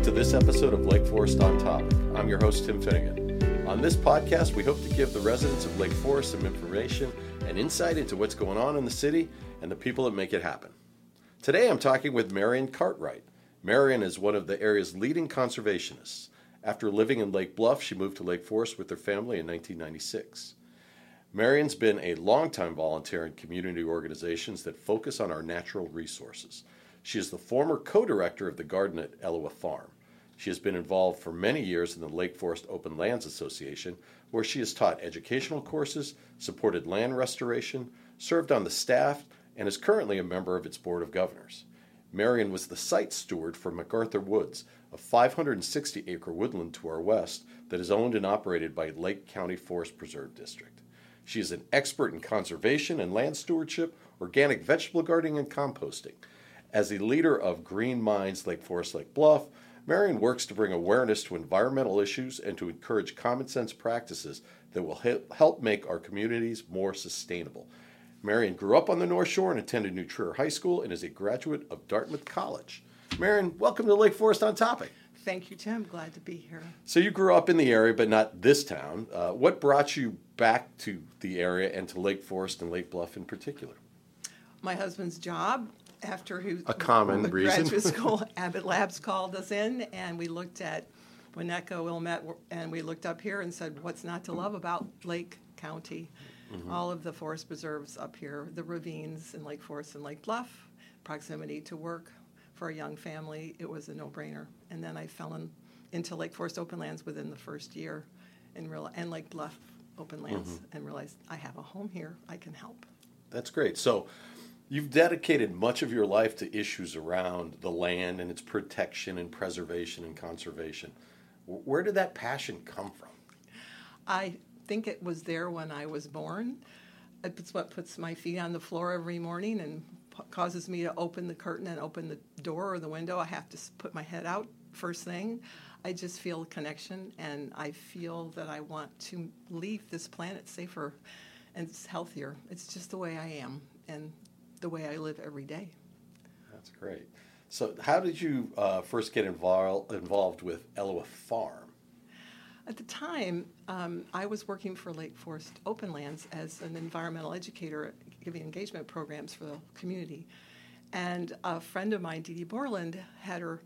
Welcome to this episode of Lake Forest on Topic. I'm your host, Tim Finnegan. On this podcast, we hope to give the residents of Lake Forest some information and insight into what's going on in the city and the people that make it happen. Today, I'm talking with Marion Cartwright. Marion is one of the area's leading conservationists. After living in Lake Bluff, she moved to Lake Forest with her family in 1996. Marion's been a longtime volunteer in community organizations that focus on our natural resources. She is the former co director of the garden at Elawa Farm. She has been involved for many years in the Lake Forest Open Lands Association, where she has taught educational courses, supported land restoration, served on the staff, and is currently a member of its board of governors. Marion was the site steward for MacArthur Woods, a 560 acre woodland to our west that is owned and operated by Lake County Forest Preserve District. She is an expert in conservation and land stewardship, organic vegetable gardening, and composting. As the leader of Green Minds Lake Forest Lake Bluff, Marion works to bring awareness to environmental issues and to encourage common sense practices that will help make our communities more sustainable. Marion grew up on the North Shore and attended New Trier High School and is a graduate of Dartmouth College. Marion, welcome to Lake Forest on Topic. Thank you, Tim. Glad to be here. So you grew up in the area, but not this town. Uh, what brought you back to the area and to Lake Forest and Lake Bluff in particular? My husband's job after who a common reason. Graduate school, Abbott Labs called us in, and we looked at Winnetka, Wilmette, and we looked up here and said, "What's not to love about Lake County?" Mm-hmm. All of the forest preserves up here, the ravines in Lake Forest and Lake Bluff, proximity to work for a young family, it was a no-brainer. And then I fell in, into Lake Forest open lands within the first year, and real and Lake Bluff open lands, mm-hmm. and realized I have a home here. I can help. That's great. So You've dedicated much of your life to issues around the land and its protection and preservation and conservation. Where did that passion come from? I think it was there when I was born. It's what puts my feet on the floor every morning and causes me to open the curtain and open the door or the window. I have to put my head out first thing. I just feel a connection and I feel that I want to leave this planet safer and healthier. It's just the way I am. And the way I live every day. That's great. So, how did you uh, first get involved involved with Elawa Farm? At the time, um, I was working for Lake Forest Open Lands as an environmental educator, giving engagement programs for the community. And a friend of mine, Dee Dee Borland, had her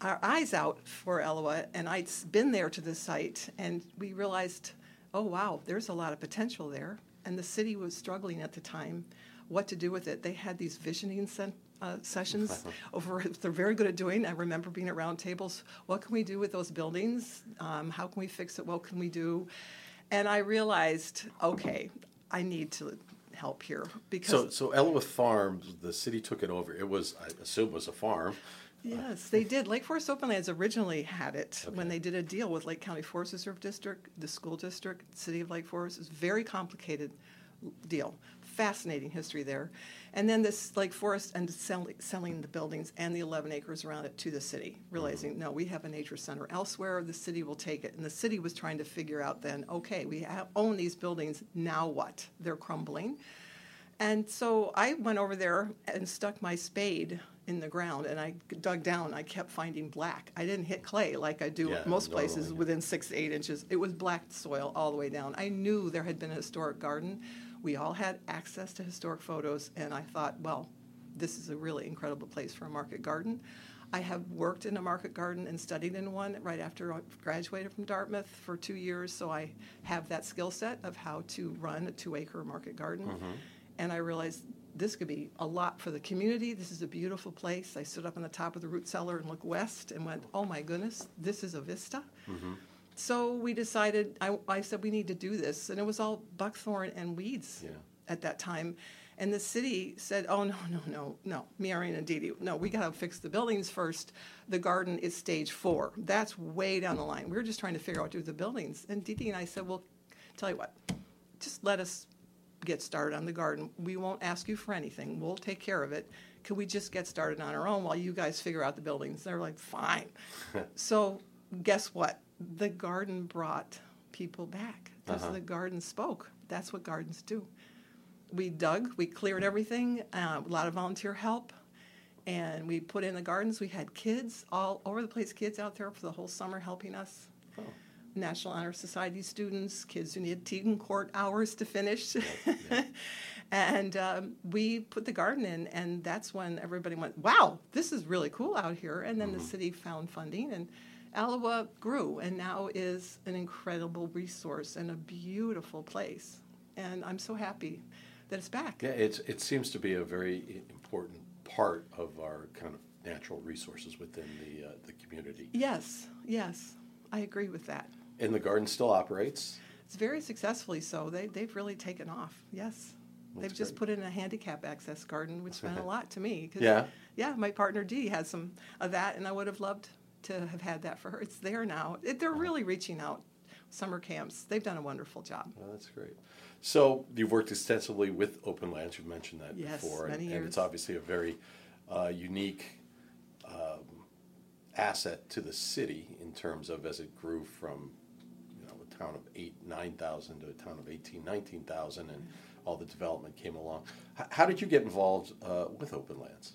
our eyes out for Elawa, and I'd been there to the site, and we realized, oh wow, there's a lot of potential there. And the city was struggling at the time what to do with it. They had these visioning uh, sessions over. They're very good at doing. I remember being at round tables. What can we do with those buildings? Um, how can we fix it? What can we do? And I realized, okay, I need to help here because. So, so Elawa Farms, the city took it over. It was, I assume, was a farm. Yes, they did. Lake Forest Open Lands originally had it okay. when they did a deal with Lake County Forest Reserve District, the school district, city of Lake Forest. It was a very complicated deal fascinating history there. And then this Lake Forest and sell, selling the buildings and the 11 acres around it to the city, realizing, mm-hmm. no, we have a nature center elsewhere, the city will take it. And the city was trying to figure out then, okay, we have, own these buildings, now what? They're crumbling. And so I went over there and stuck my spade in the ground and I dug down. I kept finding black. I didn't hit clay like I do yeah, most places within six to eight inches. It was black soil all the way down. I knew there had been a historic garden we all had access to historic photos, and I thought, well, this is a really incredible place for a market garden. I have worked in a market garden and studied in one right after I graduated from Dartmouth for two years, so I have that skill set of how to run a two acre market garden. Mm-hmm. And I realized this could be a lot for the community. This is a beautiful place. I stood up on the top of the root cellar and looked west and went, oh my goodness, this is a vista. Mm-hmm so we decided, I, I, said, we need to do this. And it was all buckthorn and weeds yeah. at that time. And the city said, oh, no, no, no, no, Marion and Dee Dee, no, we got to fix the buildings first. The garden is stage four. That's way down the line. We were just trying to figure out what to do with the buildings. And Dee Dee and I said, well, tell you what, just let us get started on the garden. We won't ask you for anything. We'll take care of it. Could we just get started on our own while you guys figure out the buildings? They're like, fine. so guess what? the garden brought people back because uh-huh. the garden spoke. That's what gardens do. We dug, we cleared everything, uh, a lot of volunteer help, And we put in the gardens. We had kids all over the place, kids out there for the whole summer helping us. Oh. National Honor Society students, kids who need team court hours to finish. yeah. and um, we put the garden in, and that's when everybody went, wow, this is really cool out here. And then Mm-hmm. the city found funding, and Elawa grew and now is an incredible resource and a beautiful place. And I'm so happy that it's back. Yeah, it's, it seems to be a very important part of our kind of natural resources within the, uh, the community. Yes, yes, I agree with that. And the garden still operates. It's very successfully so. They, they've really taken off. Yes. That's they've just great. put in a handicap access garden, which meant a lot to me. 'cause, Yeah. Yeah, my partner Dee has some of that, and I would have loved to have had that for her. It's there now. It, they're really reaching out. Summer camps, they've done a wonderful job. Well, that's great. So you've worked extensively with Open Lands. You've mentioned that Yes, before, and, and it's obviously a very uh, unique um, asset to the city in terms of as it grew from you know a town of eight nine thousand to a town of 18 19,000 and all the development came along. H- how did you get involved uh, with Open Lands?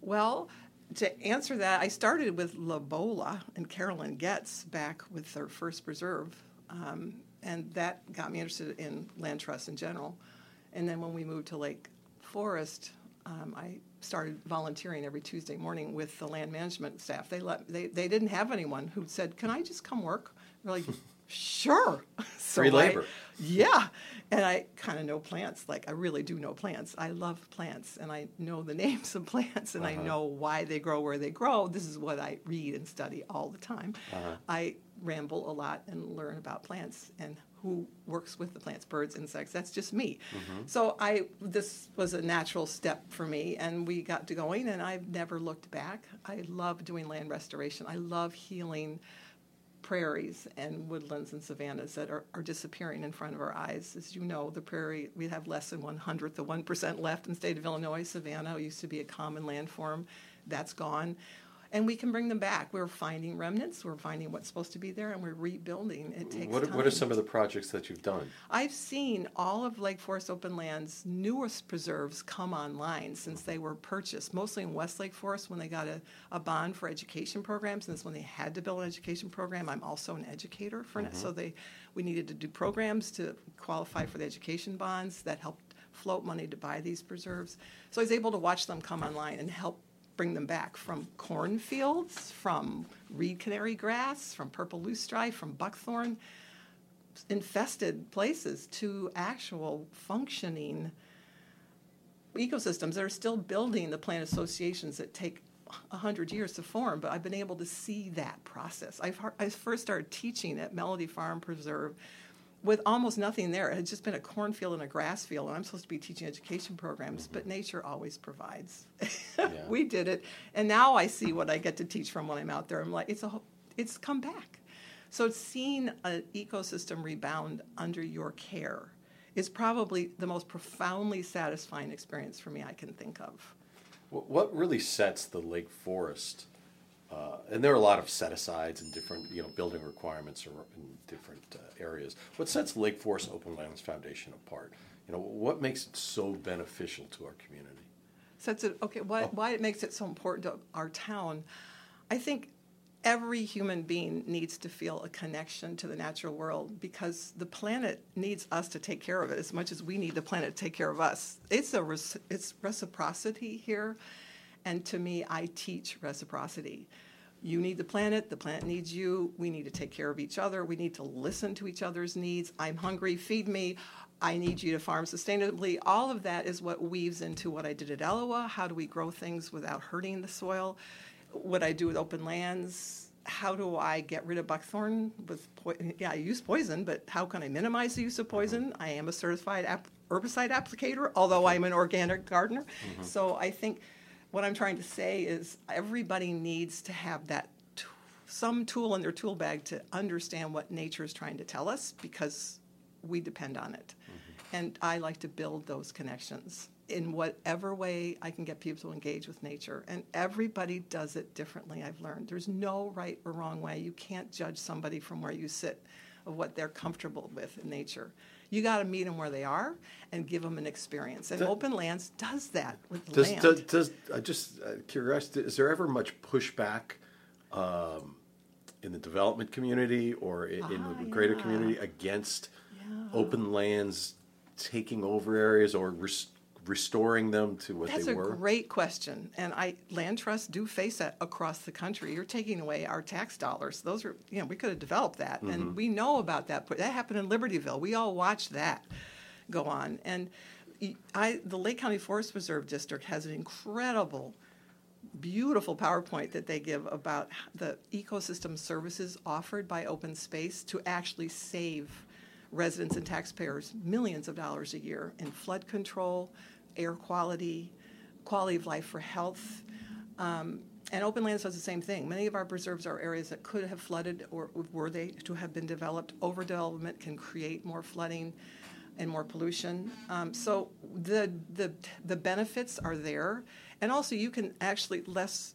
Well, to answer that, I started with La Bola and Carolyn Getz back with their first preserve, um, and that got me interested in land trusts in general. And then when we moved to Lake Forest, um, I started volunteering every Tuesday morning with the land management staff. They let they, they didn't have anyone who said, "Can I just come work?" They're like, "Sure." So Free I- labor. yeah, and I kind of know plants. Like I really do know plants. I love plants, and I know the names of plants, and I Uh-huh. know why they grow where they grow. This is what I read and study all the time. Uh-huh. I ramble a lot and learn about plants and who works with the plants, birds, insects. That's just me. Mm-hmm. So I this was a natural step for me, and we got to going, and I've never looked back. I love doing land restoration. I love healing prairies and woodlands and savannas that are, are disappearing in front of our eyes. As you know, the prairie, we have less than one hundredth of 1% left in the state of Illinois. Savanna used to be a common landform. That's gone. And we can bring them back. We're finding remnants. We're finding what's supposed to be there, and we're rebuilding. It takes What, time. what are some of the projects that you've done? I've seen all of Lake Forest Open Land's newest preserves come online since they were purchased, mostly in West Lake Forest when they got a, a bond for education programs, and that's when they had to build an education program. I'm also an educator for it, mm-hmm. so they we needed to do programs to qualify for the education bonds that helped float money to buy these preserves. So I was able to watch them come online and help bring them back from cornfields, from reed canary grass, from purple loosestrife, from buckthorn infested places to actual functioning ecosystems that are still building the plant associations that take 100 years to form, but I've been able to see that process. I've, I first started teaching at Mellody Farm Preserve with almost nothing there. It had just been a cornfield and a grass field, and I'm supposed to be teaching education programs, but nature always provides. Yeah. we did it, and now I see what I get to teach from when I'm out there. I'm like, it's a, whole- it's come back. So seeing an ecosystem rebound under your care is probably the most profoundly satisfying experience for me I can think of. What what really sets the Lake Forest, uh, and there are a lot of set asides and different you know building requirements or in different uh, areas. What sets Lake Forest Open Lands Foundation apart? You know, what makes it so beneficial to our community? So it's okay. Why, Oh. why it makes it so important to our town? I think every human being needs to feel a connection to the natural world because the planet needs us to take care of it as much as we need the planet to take care of us. It's a res- it's reciprocity here, and to me, I teach reciprocity. You need the planet, the planet needs you. We need to take care of each other. We need to listen to each other's needs. I'm hungry, feed me. I need you to farm sustainably. All of that is what weaves into what I did at Elawa. How do we grow things without hurting the soil? What I do with open lands. How do I get rid of buckthorn with po- yeah, I use poison, but how can I minimize the use of uh-huh. poison? I am a certified ap- herbicide applicator, although I'm an organic gardener. Mm-hmm. So I think what I'm trying to say is everybody needs to have that t- some tool in their tool bag to understand what nature is trying to tell us because we depend on it. Mm-hmm. And I like to build those connections in whatever way I can get people to engage with nature. And everybody does it differently, I've learned. There's no right or wrong way. You can't judge somebody from where you sit of what they're comfortable with in nature. You got to meet them where they are and give them an experience. And Does- Open Lands does that with Does, land. does, does uh, just uh, curious? Is there ever much pushback um, in the development community or in, in Ah, the greater yeah. community against Yeah. open lands taking over areas or res- restoring them to what That's they were? That's a great question, and I land trusts do face that across the country. You're taking away our tax dollars. Those are, you know, we could have developed that, Mm-hmm. and we know about that. That happened in Libertyville. We all watched that go on, and I, the Lake County Forest Preserve District has an incredible, beautiful PowerPoint that they give about the ecosystem services offered by open space to actually save residents and taxpayers millions of dollars a year in flood control, air quality, quality of life for health. Um, and open lands does the same thing. Many of our preserves are areas that could have flooded or were they to have been developed. Overdevelopment can create more flooding and more pollution. Um, so the, the, the benefits are there. And also, you can actually less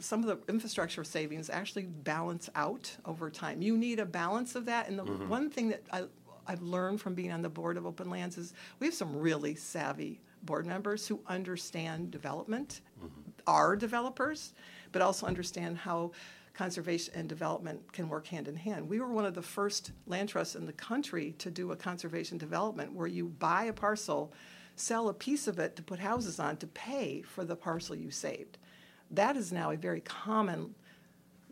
some of the infrastructure savings actually balance out over time. You need a balance of that. And the one thing that I, I've learned from being on the board of Open Lands is we have some really savvy board members who understand development, are developers, but also understand how conservation and development can work hand in hand. We were one of the first land trusts in the country to do a conservation development where you buy a parcel, sell a piece of it to put houses on to pay for the parcel you saved. That is now a very common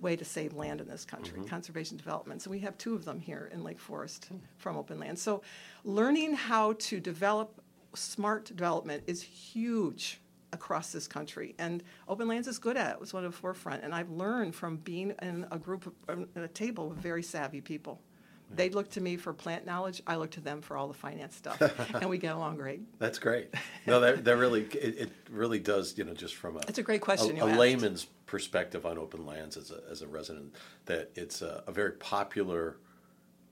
way to save land in this country, mm-hmm. conservation development. So we have two of them here in Lake Forest from Open Land. So learning how to develop smart development is huge across this country. And Open Lands is good at it. It was one of the forefront. And I've learned from being in a group, of, at a table with very savvy people. They look to me for plant knowledge. I look to them for all the finance stuff. and we get along great. That's great. No, that, that really it, it really does. You know, just from a It's a great question a, a layman's perspective on open lands as a as a resident, that it's a, a very popular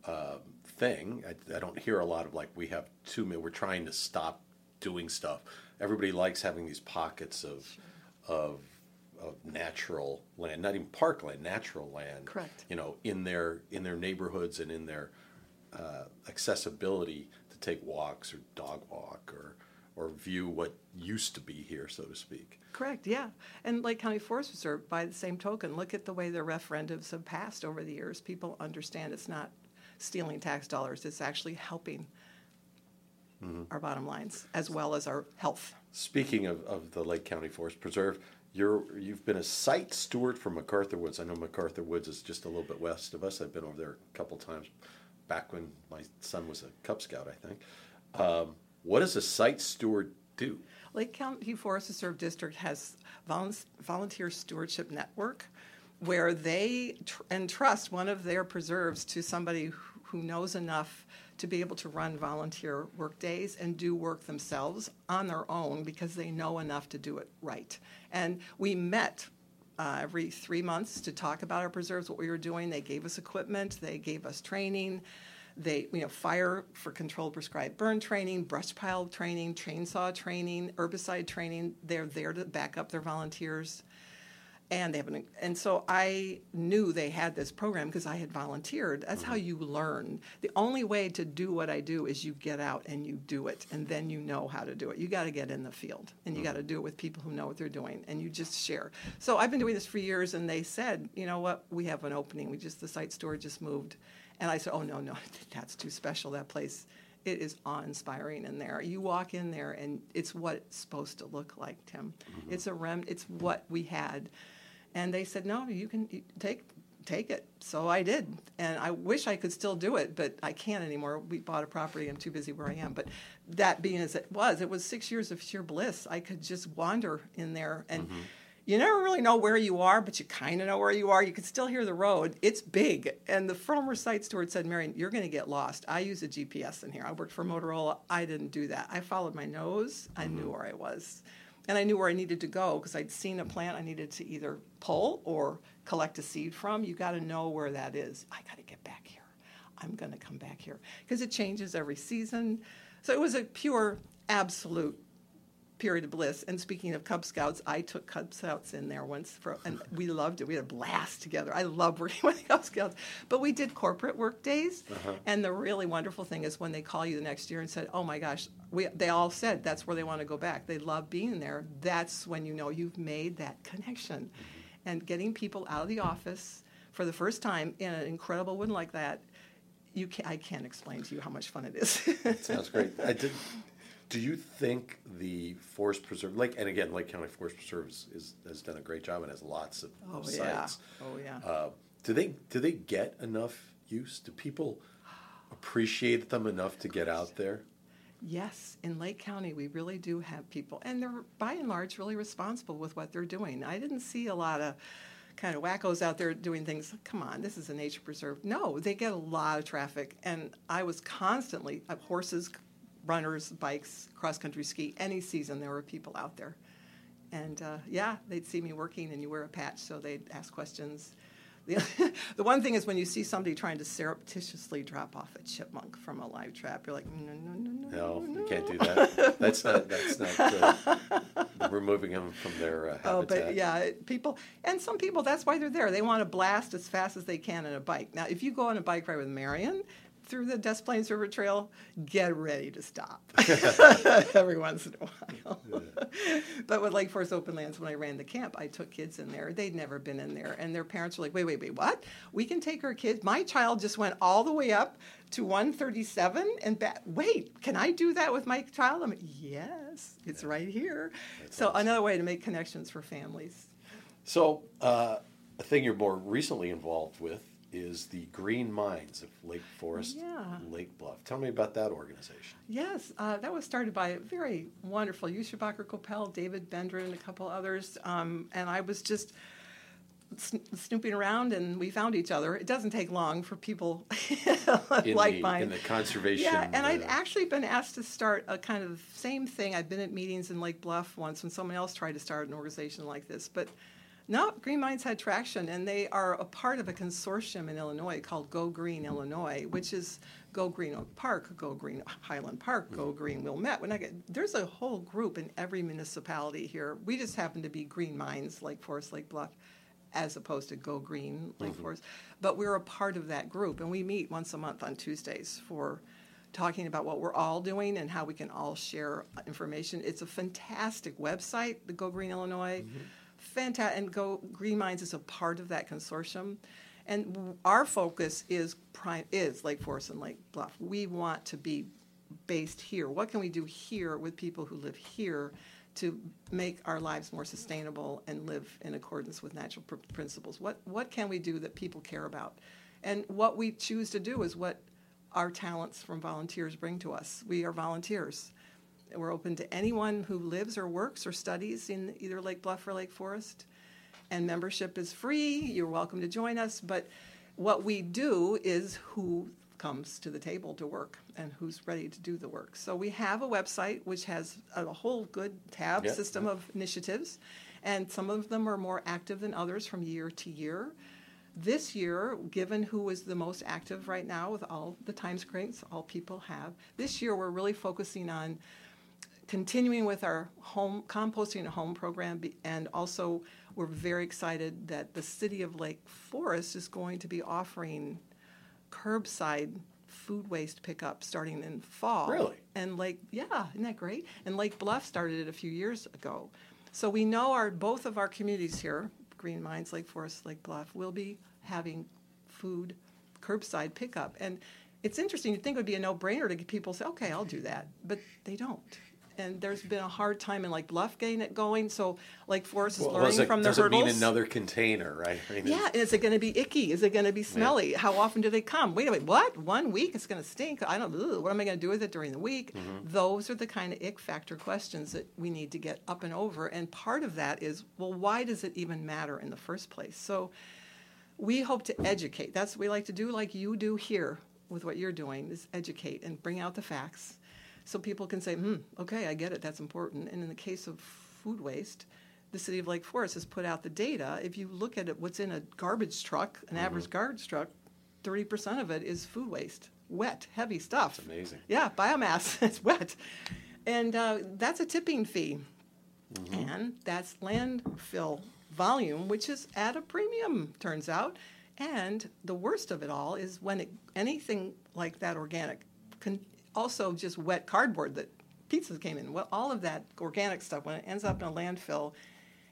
um, thing. I, I don't hear a lot of like we have too many. We're trying to stop doing stuff. Everybody likes having these pockets of of of natural land, not even parkland, natural land. Correct. You know, in their in their neighborhoods and in their uh, accessibility to take walks or dog walk or or view what used to be here, so to speak. Correct, yeah. And Lake County Forest Reserve, by the same token, look at the way their referendums have passed over the years. People understand it's not stealing tax dollars, it's actually helping our bottom lines as well as our health. Speaking of, of the Lake County Forest Preserve, you're you've been a site steward for MacArthur Woods. I know MacArthur Woods is just a little bit west of us. I've been over there a couple times back when my son was a Cub Scout, I think. Um, what does a site steward do? Lake County Forest Reserve District has volunteer stewardship network where they tr- entrust one of their preserves to somebody who- knows enough to be able to run volunteer work days and do work themselves on their own because they know enough to do it right. And we met uh, every three months to talk about our preserves, what we were doing. They gave us equipment, they gave us training. They, you know, fire for controlled prescribed burn training, brush pile training, chainsaw training, herbicide training. They're there to back up their volunteers, and they have an. And so I knew they had this program because I had volunteered. That's how mm-hmm. you learn. The only way to do what I do is you get out and you do it, and then you know how to do it. You got to get in the field, and you got to mm-hmm. do it with people who know what they're doing, and you just share. So I've been doing this for years, and they said, you know what, we have an opening. We just the site store just moved. And I said, "Oh no, no, that's too special. That place, it is awe-inspiring in there. You walk in there, and it's what it's supposed to look like, Tim. Mm-hmm. It's a rem. It's what we had." And they said, "No, you can take take it." So I did, and I wish I could still do it, but I can't anymore. We bought a property. I'm too busy where I am. But that being as it was, it was six years of sheer bliss. I could just wander in there and mm-hmm. you never really know where you are, but you kind of know where you are. You can still hear the road. It's big. And the former site steward said, Marion, you're going to get lost. I use a GPS in here. I worked for Motorola. I didn't do that. I followed my nose. I knew mm-hmm. where I was. And I knew where I needed to go because I'd seen a plant I needed to either pull or collect a seed from. You got to know where that is. I got to get back here. I'm going to come back here because it changes every season. So it was a pure, absolute period of bliss. And speaking of Cub Scouts, I took Cub Scouts in there once, for, and we loved it. We had a blast together. I love working with Cub Scouts. But we did corporate work days, uh-huh. and the really wonderful thing is when they call you the next year and said, "Oh my gosh," we, they all said that's where they want to go back. They love being there. That's when you know you've made that connection, mm-hmm. and getting people out of the office for the first time in an incredible win like that. You can, I can't explain to you how much fun it is. sounds great. I did do you think the Forest Preserve, like, and again, Lake County Forest Preserve is, is, has done a great job and has lots of oh, sites. Yeah. Oh yeah. Uh, do they do they get enough use? Do people appreciate them enough to get out there? Yes, in Lake County, we really do have people, and they're by and large really responsible with what they're doing. I didn't see a lot of kind of wackos out there doing things. Come on, this is a nature preserve. No, they get a lot of traffic, and I was constantly uh, horses runners, bikes, cross country ski, any season there were people out there. And uh, yeah, they'd see me working and you wear a patch, so they'd ask questions. The, the one thing is when you see somebody trying to surreptitiously drop off a chipmunk from a live trap, you're like, no, no, no, no. No, you can't do that. that's not, that's not uh, removing them from their uh, habitat. Oh, but yeah, people, and some people, that's why they're there. They want to blast as fast as they can on a bike. Now, if you go on a bike ride with Marion, through the Des Plaines River Trail, get ready to stop every once in a while. Yeah. but with Lake Forest Open Lands, when I ran the camp, I took kids in there. They'd never been in there, and their parents were like, "Wait, wait, wait, what? We can take our kids? My child just went all the way up to 137 and back. Wait, can I do that with my child? I'm like, yes, it's yeah. right here. That's so awesome. another way to make connections for families. So uh, a thing you're more recently involved with is the Green Minds of Lake Forest, yeah. Lake Bluff. Tell me about that organization. Yes, uh, that was started by a very wonderful Yusha Bacher Kopel, David Bender, and a couple others. Um, and I was just snooping around and we found each other. It doesn't take long for people like mine. In the conservation. Yeah, and uh, I'd actually been asked to start a kind of same thing. I'd been at meetings in Lake Bluff once when someone else tried to start an organization like this. But no, Green Minds had traction, and they are a part of a consortium in Illinois called Go Green Illinois, which is Go Green Oak Park, Go Green Highland Park, Go Green Wilmette. When I get, there's a whole group in every municipality here. We just happen to be Green Minds, Lake Forest, Lake Bluff, as opposed to Go Green, Lake mm-hmm. Forest. But we're a part of that group, and we meet once a month on Tuesdays for talking about what we're all doing and how we can all share information. It's a fantastic website, the Go Green Illinois. Mm-hmm fantastic. And Go Green Minds is a part of that consortium. And our focus is prime, is Lake Forest and Lake Bluff. We want to be based here. What can we do here with people who live here to make our lives more sustainable and live in accordance with natural pr- principles? What what can we do that people care about? And what we choose to do is what our talents from volunteers bring to us. We are volunteers. We're open to anyone who lives or works or studies in either Lake Bluff or Lake Forest. And membership is free. You're welcome to join us. But what we do is who comes to the table to work and who's ready to do the work. So we have a website which has a whole good tab yep. system of initiatives, and some of them are more active than others from year to year. This year, given who is the most active right now with all the time constraints all people have, this year we're really focusing on continuing with our home composting at home program, and also we're very excited that the city of Lake Forest is going to be offering curbside food waste pickup starting in fall. Really? And Lake, yeah, isn't that great? And Lake Bluff started it a few years ago. So we know our both of our communities here, Green Minds, Lake Forest, Lake Bluff, will be having food curbside pickup. And it's interesting. You'd think it would be a no-brainer to get people say, "Okay, I'll do that," but they don't and there's been a hard time in Lake Bluff getting it going. So Lake Forest is well, learning it, from the does hurdles. Does it mean another container, right? I mean, yeah, is it going to be icky? Is it going to be smelly? Yeah. How often do they come? Wait a minute, what? One week it's going to stink. I don't. Ugh, what am I going to do with it during the week? Mm-hmm. Those are the kind of ick factor questions that we need to get up and over. And part of that is, well, why does it even matter in the first place? So we hope to educate. That's what we like to do, like you do here with what you're doing, is educate and bring out the facts so people can say, hmm, okay, I get it, that's important. And in the case of food waste, the city of Lake Forest has put out the data. If you look at it, what's in a garbage truck, an mm-hmm. average garbage truck, 30% of it is food waste, wet, heavy stuff. That's amazing. Yeah, biomass, it's wet. And uh, that's a tipping fee. And that's landfill volume, which is at a premium, turns out. And the worst of it all is when it, anything like that organic, can, also just wet cardboard that pizzas came in, well, all of that organic stuff, when it ends up in a landfill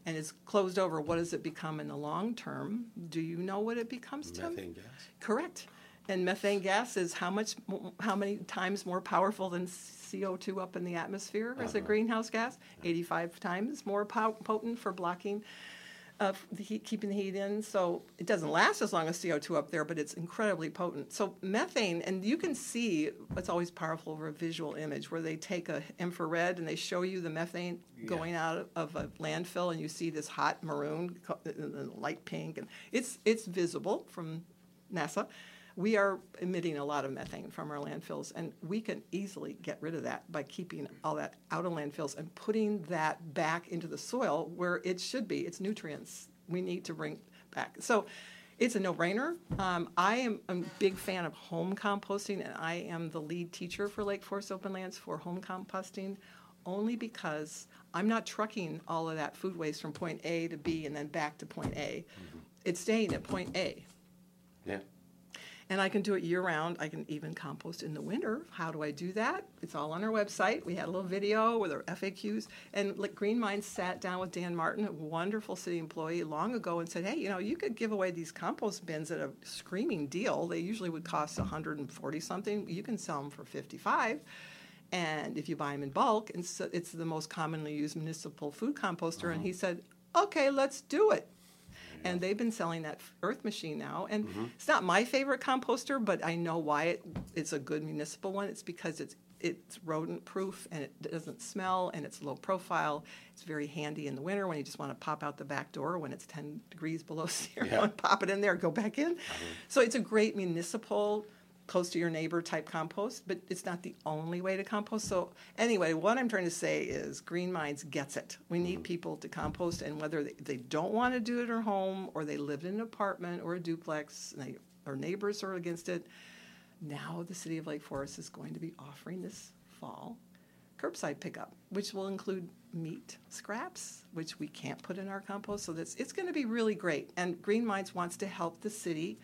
and is closed over, what does it become in the long term? Do you know what it becomes, Tim? Methane gas. Correct. And methane gas is how much, how many times more powerful than CO2 up in the atmosphere as a uh-huh. greenhouse gas? 85 times more potent for blocking, uh, the heat, keeping the heat in. So it doesn't last as long as CO2 up there, but it's incredibly potent. So methane, and you can see it's always powerful over a visual image where they take a infrared and they show you the methane going out of a landfill, and you see this hot maroon, and light pink, and it's it's visible from NASA. We are emitting a lot of methane from our landfills, and we can easily get rid of that by keeping all that out of landfills and putting that back into the soil where it should be. It's nutrients we need to bring back. So it's a no-brainer. Um, I am a big fan of home composting, and I am the lead teacher for Lake Forest Open Lands for home composting, only because I'm not trucking all of that food waste from point A to B and then back to point A. It's staying at point A. Yeah. And I can do it year round. I can even compost in the winter. How do I do that? It's all on our website. We had a little video with our FAQs. And like Green Minds sat down with Dan Martin, a wonderful city employee, long ago and said, hey, you know, you could give away these compost bins at a screaming deal. They usually would cost 140 something. You can sell them for 55 and if you buy them in bulk, and so it's the most commonly used municipal food composter. And uh-huh. he said, okay, let's do it and they've been selling that Earth machine now. And mm-hmm. it's not my favorite composter, but I know why it, it's a good municipal one. It's because it's it's rodent proof and it doesn't smell and it's low profile. It's very handy in the winter when you just want to pop out the back door when it's 10 degrees below zero Yeah. and pop it in there, go back in. Uh-huh. So it's a great municipal close to your neighbor type compost, but it's not the only way to compost. So anyway, what I'm trying to say is Green Minds gets it. We need mm-hmm. people to compost, and whether they, they don't want to do it at home or they live in an apartment or a duplex, and they, or neighbors are against it, now the city of Lake Forest is going to be offering this fall curbside pickup, which will include meat scraps, which we can't put in our compost. So that's it's going to be really great. And Green Minds wants to help the city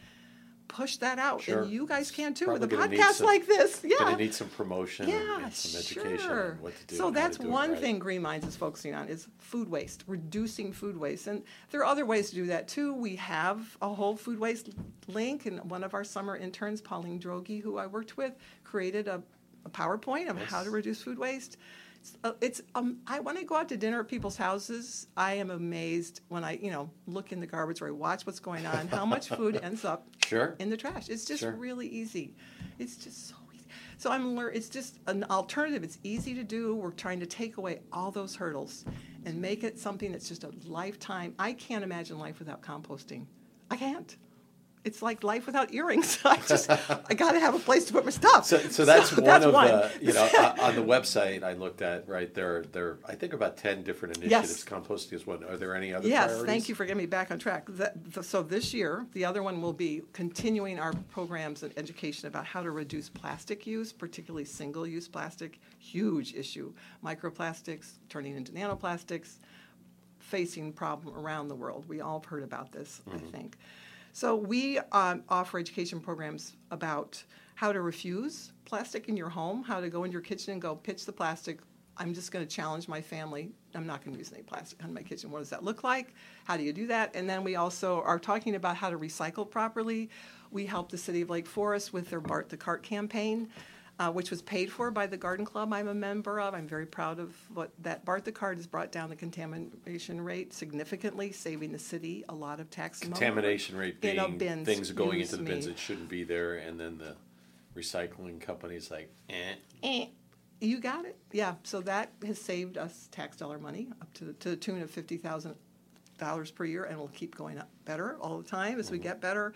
push that out, Sure. and you guys can too Probably with a podcast some- like this. Yeah, Gonna need some promotion yeah, and some education sure. what to do. So that's one right. thing Green Minds is focusing on is food waste, reducing food waste, and there are other ways to do that too. We have a whole food waste link, and one of our summer interns, Pauline Drogi, who I worked with, created a, a PowerPoint of how to reduce food waste. It's, uh, it's um, I when I go out to dinner at people's houses, I am amazed when I you know look in the garbage or I watch what's going on, how much food ends up Sure. in the trash. It's just Sure. really easy. It's just so easy. So I'm lear- It's just an alternative. It's easy to do. We're trying to take away all those hurdles and make it something that's just a lifetime. I can't imagine life without composting. I can't. It's like life without earrings. I just I got to have a place to put my stuff. So, so that's one that's of one. the you know on the website I looked at right there. There I think about ten different initiatives. Yes. Composting is one. Are there any other? Yes, priorities? thank you for getting me back on track. That, the, so this year, the other one will be continuing our programs and education about how to reduce plastic use, particularly single-use plastic. Huge issue. Microplastics turning into nanoplastics, facing problem around the world. We all have heard about this, I mm-hmm. think. So we um, offer education programs about how to refuse plastic in your home, how to go into your kitchen and go pitch the plastic. I'm just going to challenge my family. I'm not going to use any plastic in my kitchen. What does that look like? How do you do that? And then we also are talking about how to recycle properly. We help the city of Lake Forest with their Bart the Cart campaign uh, which was paid for by the Garden Club I'm a member of. I'm very proud of what that Bart the Cart has brought down the contamination rate significantly, saving the city a lot of tax money. Contamination rate You know, being bins, things going into the bins me. that shouldn't be there, and then the recycling company's like, eh. Eh, You got it. Yeah. So that has saved us tax dollar money up to the, to the tune of fifty thousand dollars per year, and will keep going up better all the time as we get better.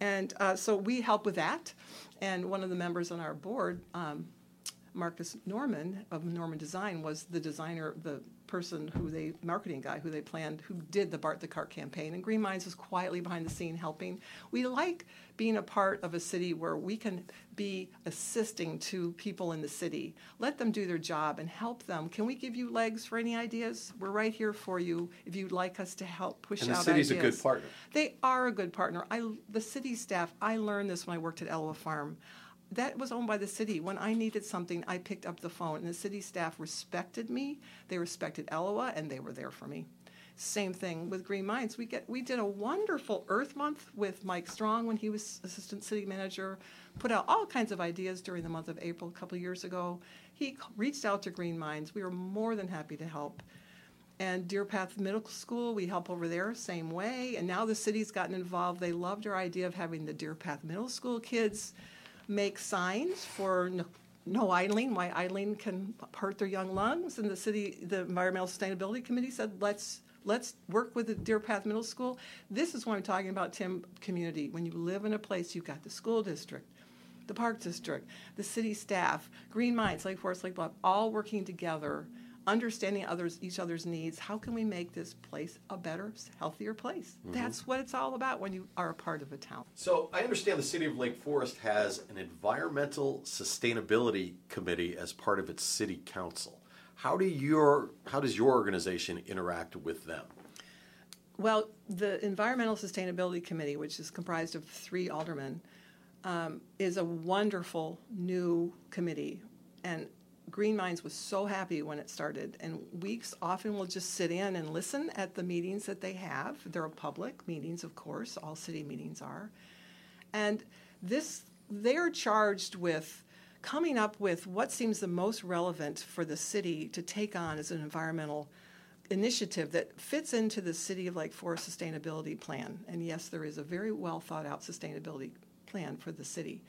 And uh, so we help with that. And one of the members on our board, um, Marcus Norman of Norman Design was the designer, the person who they, marketing guy who they planned, who did the Bart the Cart campaign. And Green Minds was quietly behind the scene helping. We like being a part of a city where we can be assisting to people in the city. Let them do their job and help them. Can we give you legs for any ideas? We're right here for you if you'd like us to help push and out the city's ideas. a good partner. They are a good partner. I, the city staff, I learned this when I worked at Elawa Farm that was owned by the city. When I needed something, I picked up the phone, and the city staff respected me. They respected Elawa, and they were there for me. Same thing with Green Minds. We get we did a wonderful Earth Month with Mike Strong when he was assistant city manager. Put out all kinds of ideas during the month of April a couple years ago. He reached out to Green Minds. We were more than happy to help. And Deer Path Middle School, we help over there, same way. And now the city's gotten involved. They loved our idea of having the Deer Path Middle School kids make signs for no, no idling, why idling can hurt their young lungs. And the city, the Environmental Sustainability Committee said, let's let's work with the Deer Path Middle School. This is what I'm talking about, Tim, community. When you live in a place, you've got the school district, the park district, the city staff, Green Minds, Lake Forest, Lake Bluff, all working together understanding others each other's needs how can we make this place a better healthier place? Mm-hmm. that's what it's all about when you are a part of a town. So i understand the city of lake forest has an environmental sustainability committee as part of its city council. How do your how does your organization interact with them? Well the environmental sustainability committee which is comprised of three aldermen um, is a wonderful new committee and Green Minds was so happy when it started, and weeks often will just sit in and listen at the meetings that they have. They're public meetings, of course, all city meetings are. And this, they're charged with coming up with what seems the most relevant for the city to take on as an environmental initiative that fits into the City of Lake Forest sustainability plan. And yes, there is a very well thought out sustainability plan for the city.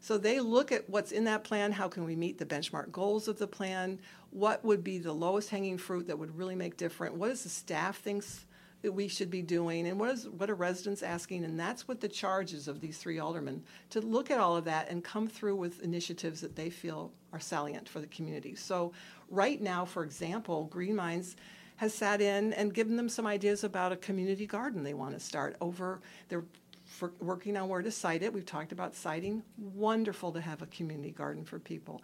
So they look at what's in that plan, how can we meet the benchmark goals of the plan, what would be the lowest hanging fruit that would really make different, what does the staff thinks that we should be doing, and what is what are residents asking, and that's what the charge is of these three aldermen to look at all of that and come through with initiatives that they feel are salient for the community. So right now, for example, Green Minds has sat in and given them some ideas about a community garden they want to start over. They're for working on where to site it. We've talked about siting. Wonderful to have a community garden for people.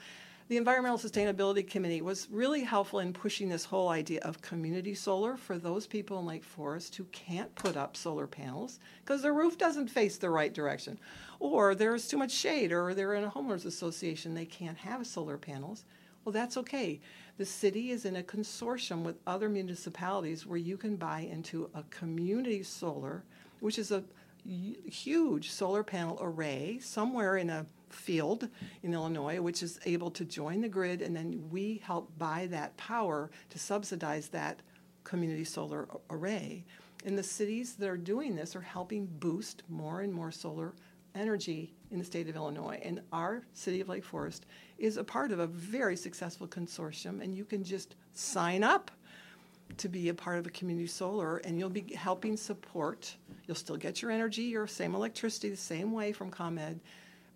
The Environmental Sustainability Committee was really helpful in pushing this whole idea of community solar for those people in Lake Forest who can't put up solar panels because their roof doesn't face the right direction, or there's too much shade, or they're in a homeowners association, they can't have solar panels. Well, that's okay. The city is in a consortium with other municipalities where you can buy into a community solar, which is a huge solar panel array somewhere in a field in Illinois, which is able to join the grid, and then we help buy that power to subsidize that community solar array. And the cities that are doing this are helping boost more and more solar energy in the state of Illinois. And our city of Lake Forest is a part of a very successful consortium, and you can just sign up to be a part of a community solar, and you'll be helping support. You'll still get your energy, your same electricity, the same way from ComEd,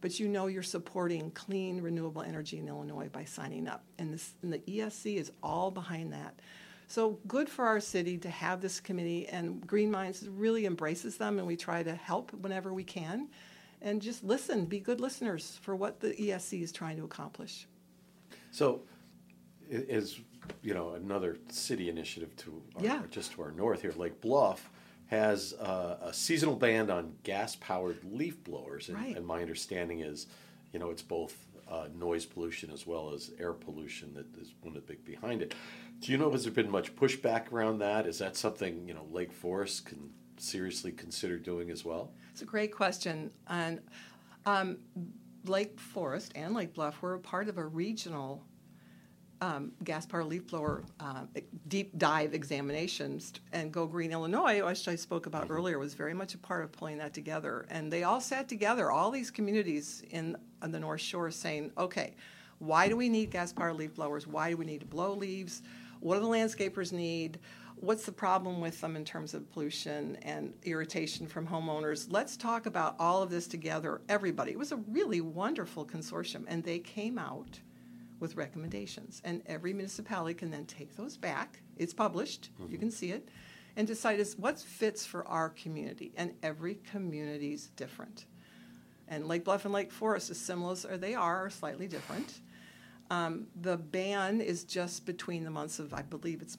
but you know you're supporting clean, renewable energy in Illinois by signing up. And, this, and the ESC is all behind that. So good for our city to have this committee, and Green Minds really embraces them, and we try to help whenever we can. And just listen, be good listeners for what the ESC is trying to accomplish. So, is you know another city initiative to our, yeah. just to our north here, Lake Bluff has uh, a seasonal ban on gas-powered leaf blowers, and, right. and my understanding is, you know, it's both uh, noise pollution as well as air pollution that is one of the big behind it. Do you know has there been much pushback around that? Is that something you know Lake Forest can seriously consider doing as well? It's a great question, and um, Lake Forest and Lake Bluff were a part of a regional um, gas power leaf blower uh, deep dive examinations and Go Green Illinois, which I spoke about mm-hmm. earlier, was very much a part of pulling that together. And they all sat together, all these communities in on the North Shore, saying, okay, why do we need gas power leaf blowers? Why do we need to blow leaves? What do the landscapers need? What's the problem with them in terms of pollution and irritation from homeowners? Let's talk about all of this together, everybody. It was a really wonderful consortium, and they came out with recommendations. And every municipality can then take those back. It's published, you can see it, and decide is what fits for our community. And every community's different. And Lake Bluff and Lake Forest, as similar as they are, are slightly different. Um, the ban is just between the months of, I believe it's,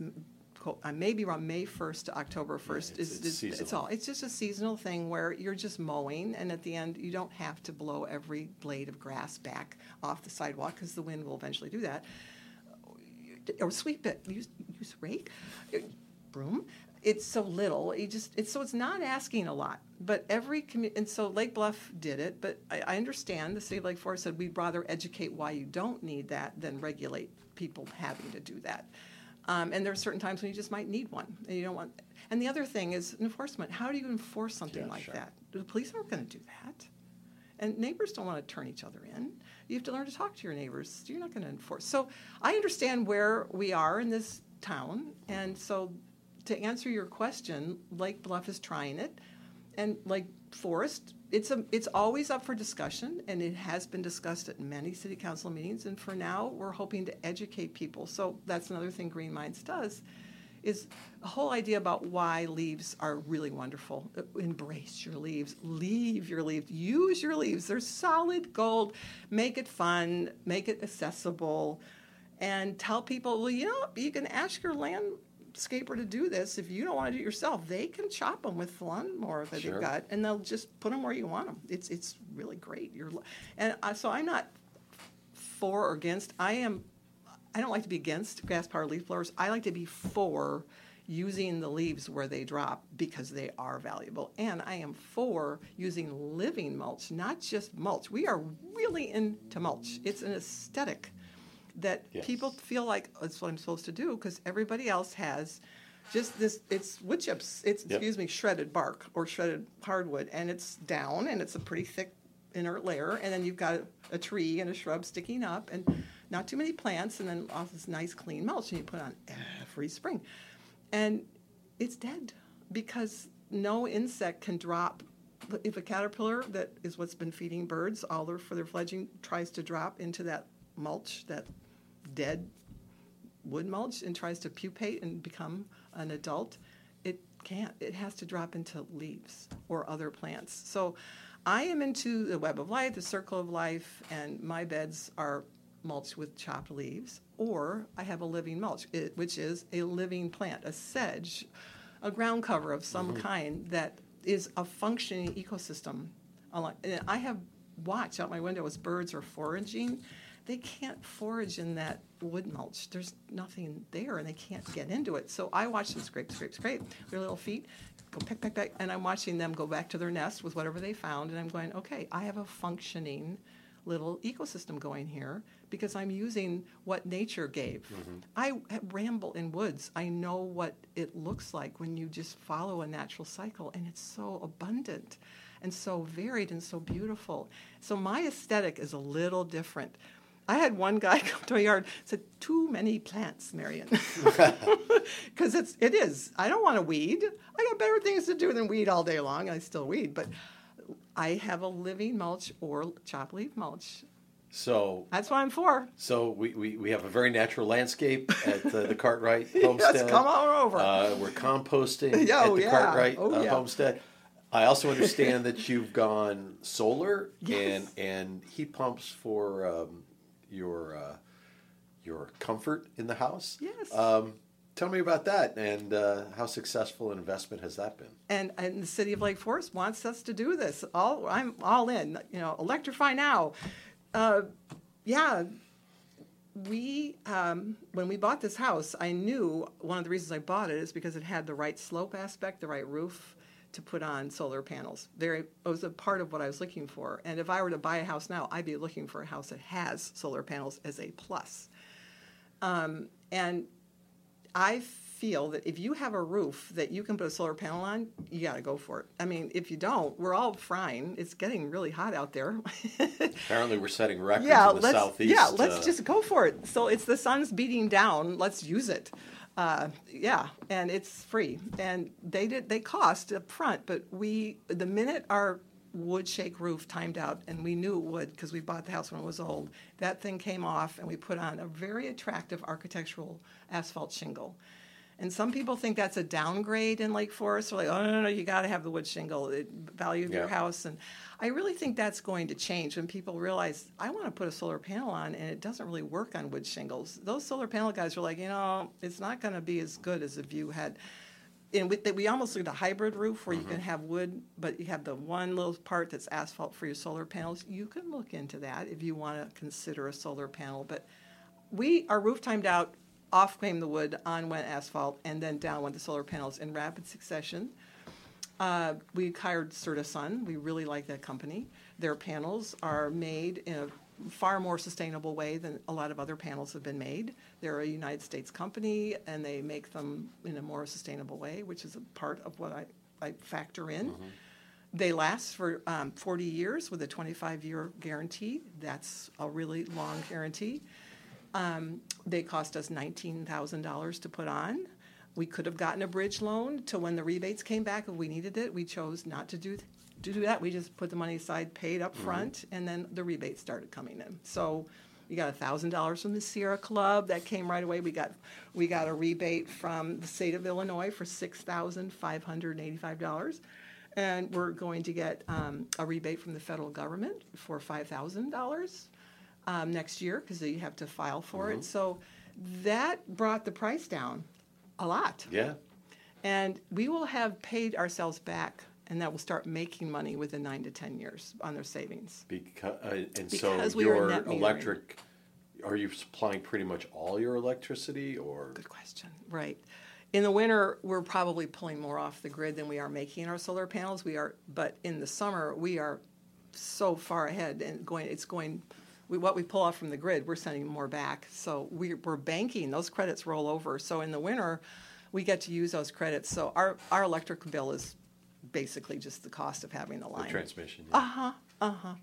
I uh, may be wrong, May 1st to October 1st. it's- is it's is- It's all, it's just a seasonal thing where you're just mowing, and at the end, you don't have to blow every blade of grass back off the sidewalk, because the wind will eventually do that. Or sweep it, use, use rake, broom. It's so little, you just, it's, so it's not asking a lot. But every commu, and so Lake Bluff did it, but I, I understand, the city of Lake Forest said, we'd rather educate why you don't need that than regulate people having to do that. Um, and there are certain times when you just might need one, and you don't want. And the other thing is enforcement. How do you enforce something Yeah, like sure. that? The police aren't going to do that, and neighbors don't want to turn each other in. You have to learn to talk to your neighbors. You're not going to enforce. So I understand where we are in this town, and so to answer your question, Lake Bluff is trying it, and Lake Forest. It's a, it's always up for discussion, and it has been discussed at many city council meetings. And for now, we're hoping to educate people. So that's another thing Green Minds does, is the whole idea about why leaves are really wonderful. Embrace your leaves, leave your leaves, use your leaves. They're solid gold. Make it fun, make it accessible, and tell people, well, you know, you can ask your landscaper to do this. If you don't want to do it yourself, they can chop them with the lawnmower that Sure. they've got, and they'll just put them where you want them. It's it's really great. You're, and uh, so I'm not for or against. I am. I don't like to be against gas powered leaf blowers. I like to be for using the leaves where they drop because they are valuable. And I am for using living mulch, not just mulch. We are really into mulch. It's an aesthetic that Yes. people feel like "Oh, that's what I'm supposed to do because everybody else has just this it's wood chips it's Yep. excuse me shredded bark or shredded hardwood and it's down and it's a pretty thick inert layer and then you've got a tree and a shrub sticking up and not too many plants and then all this nice clean mulch and you put on every spring and it's dead because no insect can drop if a caterpillar that is what's been feeding birds all their for their fledging tries to drop into that mulch that dead wood mulch and tries to pupate and become an adult, it can't. It has to drop into leaves or other plants. So I am into the web of life, the circle of life, and my beds are mulched with chopped leaves, or I have a living mulch, it, which is a living plant, a sedge, a ground cover of some mm-hmm. kind that is a functioning ecosystem. and I have watched out my window as birds are foraging. They can't forage in that wood mulch. There's nothing there, and they can't get into it. So I watch them scrape, scrape, scrape their little feet, go peck, peck, peck, and I'm watching them go back to their nest with whatever they found, and I'm going, okay, I have a functioning little ecosystem going here because I'm using what nature gave. Mm-hmm. I ramble in woods. I know what it looks like when you just follow a natural cycle, and it's so abundant and so varied and so beautiful. So my aesthetic is a little different. I had one guy come to my yard and said, "Too many plants, Marion," because it's it is. I don't want to weed. I got better things to do than weed all day long. I still weed, but I have a living mulch or chop leaf mulch. So, That's what I'm for. so we, we, we have a very natural landscape at uh, the Cartwright homestead. Yes, come on over. Uh, we're composting Yeah, at oh, the yeah. Cartwright Oh, uh, yeah. homestead. I also understand that you've gone solar and and heat pumps for um, your uh, your comfort in the house. Yes. Um, tell me about that and uh, how successful an investment has that been? and and the city of Lake Forest wants us to do this. All I'm all in. You know, electrify now. Uh, yeah, we um, when we bought this house, I knew one of the reasons I bought it is because it had the right slope aspect, the right roof to put on solar panels. There it was a part of what I was looking for. And if I were to buy a house now, I'd be looking for a house that has solar panels as a plus. Um, and I feel that if you have a roof that you can put a solar panel on, you got to go for it. I mean, if you don't, we're all frying. It's getting really hot out there. Apparently, we're setting records yeah, in the let's southeast. yeah, let's uh, just go for it. So it's the sun's beating down. Let's use it. Uh, yeah, and it's free. And they did they cost up front, but we the minute our wood shake roof timed out, and we knew it would because we bought the house when it was old. That thing came off, and we put on a very attractive architectural asphalt shingle. And some people think that's a downgrade in Lake Forest. They're like, oh, no, no, no, you got to have the wood shingle, the value of your house. And I really think that's going to change when people realize, I want to put a solar panel on, and it doesn't really work on wood shingles. Those solar panel guys are like, you know, it's not going to be as good as if you had. And we, we almost look at a hybrid roof where you mm-hmm. can have wood, but you have the one little part that's asphalt for your solar panels. You can look into that if you want to consider a solar panel. But we our roof timed out off came the wood on went asphalt and then down went the solar panels in rapid succession uh, we hired Certasun. We really like that company. Their panels are made in a far more sustainable way than a lot of other panels have been made. They're a United States company, and they make them in a more sustainable way, which is a part of what I, I factor in. They last for um, 40 years with a 25 year guarantee. That's a really long guarantee. Um, they cost us $19,000 to put on. We could have gotten a bridge loan to when the rebates came back if we needed it. We chose not to do to do that. We just put the money aside, paid up front, and then the rebates started coming in. So we got thousand dollars from the Sierra Club that came right away. We got we got a rebate from the state of Illinois for six thousand five hundred and eighty-five dollars, and we're going to get um, a rebate from the federal government for five thousand dollars um, next year because you have to file for it. So that brought the price down a lot. Yeah. And we will have paid ourselves back, and that will start making money within nine to 10 years on their savings. Because, uh, and Because so we your electric, are you supplying pretty much all your electricity or? Good question. Right. In the winter, we're probably pulling more off the grid than we are making our solar panels. We are, but in the summer, we are so far ahead and going. It's going. We, what we pull off from the grid, we're sending more back. So we, we're banking those credits roll over. So in the winter, we get to use those credits. So our our electric bill is basically just the cost of having the The line. transmission. Uh huh. Uh huh.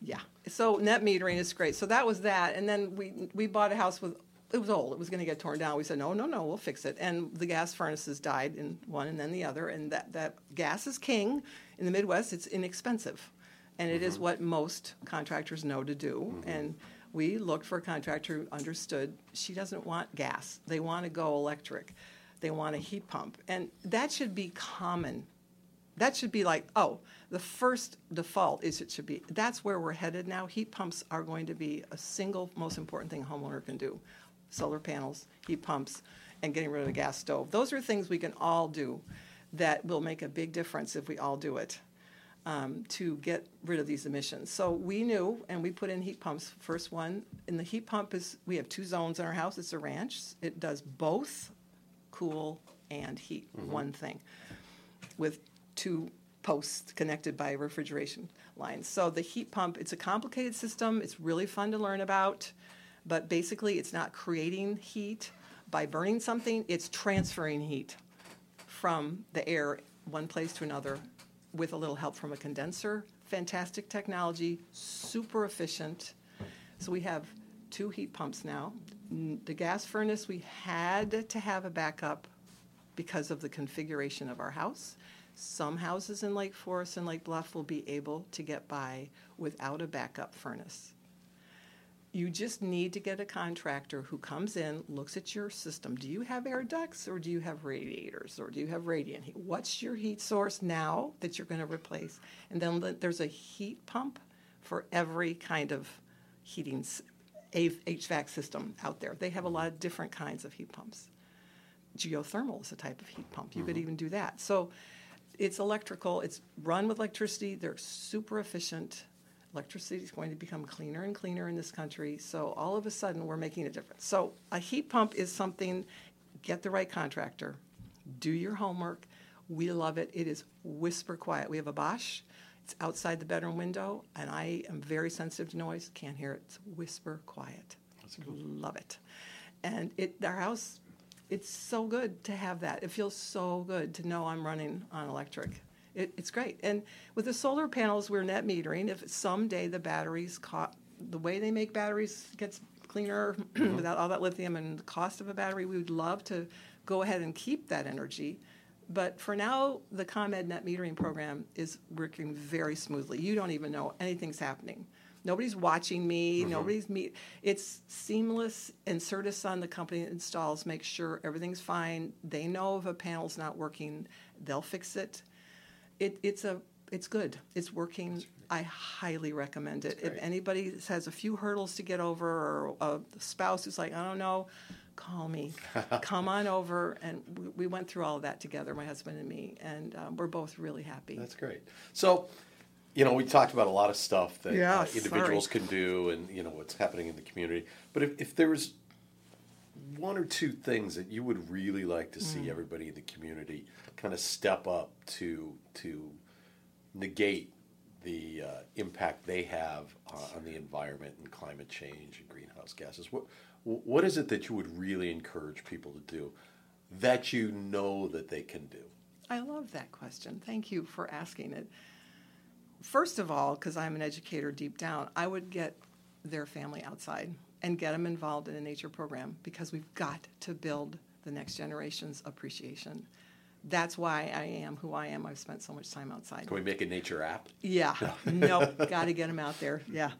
Yeah. So net metering is great. So that was that, and then we we bought a house with it was old. It was going to get torn down. We said no, no, no. We'll fix it. And the gas furnaces died in one and then the other. And that that gas is king in the Midwest. It's inexpensive, and it is mm-hmm. what most contractors know to do. Mm-hmm. And we looked for a contractor who understood she doesn't want gas. They want to go electric. They want a heat pump, and that should be common that should be like, oh, the first default is it should be. That's where we're headed now. Heat pumps are going to be a single most important thing a homeowner can do. Solar panels, heat pumps, and getting rid of the gas stove. Those are things we can all do that will make a big difference if we all do it um, to get rid of these emissions. So we knew, and we put in heat pumps. First one, and the heat pump is we have two zones in our house. It's a ranch. It does both cool and heat. One thing with two posts connected by refrigeration lines. So the heat pump, it's a complicated system. It's really fun to learn about, but basically it's not creating heat by burning something, it's transferring heat from the air one place to another with a little help from a condenser. Fantastic technology, super efficient. So we have two heat pumps now. The gas furnace, we had to have a backup because of the configuration of our house. Some houses in Lake Forest and Lake Bluff will be able to get by without a backup furnace. You just need to get a contractor who comes in, looks at your system. Do you have air ducts or do you have radiators or do you have radiant heat? What's your heat source now that you're going to replace? And then there's a heat pump for every kind of heating HVAC system out there. They have a lot of different kinds of heat pumps geothermal is a type of heat pump. You could mm-hmm. even do that. So it's electrical, it's run with electricity, they're super efficient. Electricity is going to become cleaner and cleaner in this country. So all of a sudden, we're making a difference. So a heat pump is something, get the right contractor, do your homework. We love it. It is whisper quiet. We have a Bosch. It's outside the bedroom window, and I am very sensitive to noise. Can't hear it. It's whisper quiet. That's cool. Love it. And it our house it's so good to have that. It feels so good to know I'm running on electric. It, it's great. And with the solar panels, we're net metering. If someday the batteries, co- the way they make batteries gets cleaner without all that lithium and the cost of a battery, we would love to go ahead and keep that energy. But for now, the ComEd net metering program is working very smoothly. You don't even know anything's happening. Nobody's watching me. Mm-hmm. Nobody's me. It's seamless. And Certus the company that installs makes sure everything's fine. They know if a panel's not working, they'll fix it. It it's a it's good. It's working. I highly recommend it. If anybody has a few hurdles to get over, or a spouse who's like, I don't know, call me. Come on over. And we, we, went through all of that together, my husband and me, and um, we're both really happy. That's great. So, you know, we talked about a lot of stuff that yeah, uh, individuals sorry. can do and, you know, what's happening in the community. But if, if there was one or two things that you would really like to see mm. everybody in the community kind of step up to to negate the uh, impact they have uh, on the environment and climate change and greenhouse gases. What what is it that you would really encourage people to do that you know that they can do? I love that question. Thank you for asking it. First of all, because I'm an educator deep down, I would get their family outside and get them involved in a nature program because we've got to build the next generation's appreciation. That's why I am who I am. I've spent so much time outside. Can we make a nature app? Yeah. no, got to get them out there. Yeah.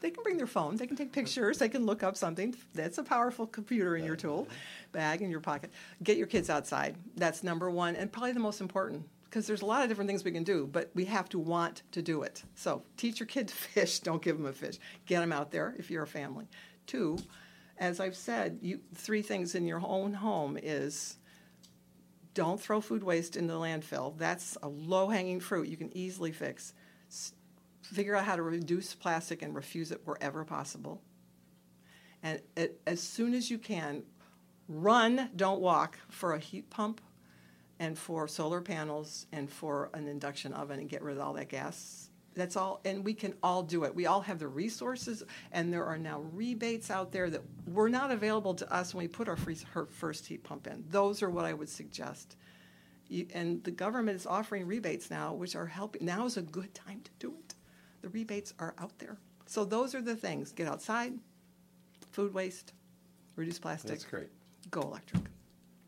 They can bring their phone. They can take pictures. They can look up something. That's a powerful computer in your tool bag in your pocket. Get your kids outside. That's number one and probably the most important because there's a lot of different things we can do, but we have to want to do it. So teach your kid to fish. Don't give them a fish. Get them out there if you're a family. Two, as I've said, you, three things in your own home is don't throw food waste in the landfill. That's a low hanging fruit you can easily fix. S- figure out how to reduce plastic and refuse it wherever possible. And it, as soon as you can, run, don't walk, for a heat pump and for solar panels and for an induction oven and get rid of all that gas. That's all, and we can all do it. We all have the resources, and there are now rebates out there that were not available to us when we put our first heat pump in. Those are what I would suggest. You, and the government is offering rebates now, which are helping. Now is a good time to do it. The rebates are out there. So those are the things: get outside, food waste, reduce plastic. That's great. Go electric.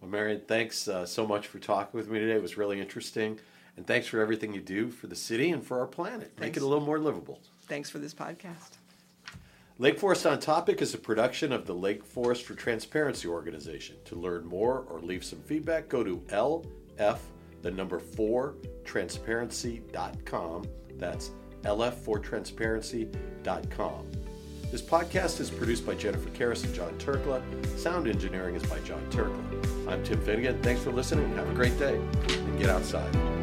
Well, Marion, thanks uh, so much for talking with me today. It was really interesting. And thanks for everything you do for the city and for our planet. Thanks. Make it a little more livable. Thanks for this podcast. Lake Forest on Topic is a production of the Lake Forest for Transparency organization. To learn more or leave some feedback, go to LF, the number 4, transparency.com. That's lf4transparency.com. This podcast is produced by Jennifer Karras and John Turkla. Sound engineering is by John Turkla. I'm Tim Finnegan. Thanks for listening. Have a great day and get outside.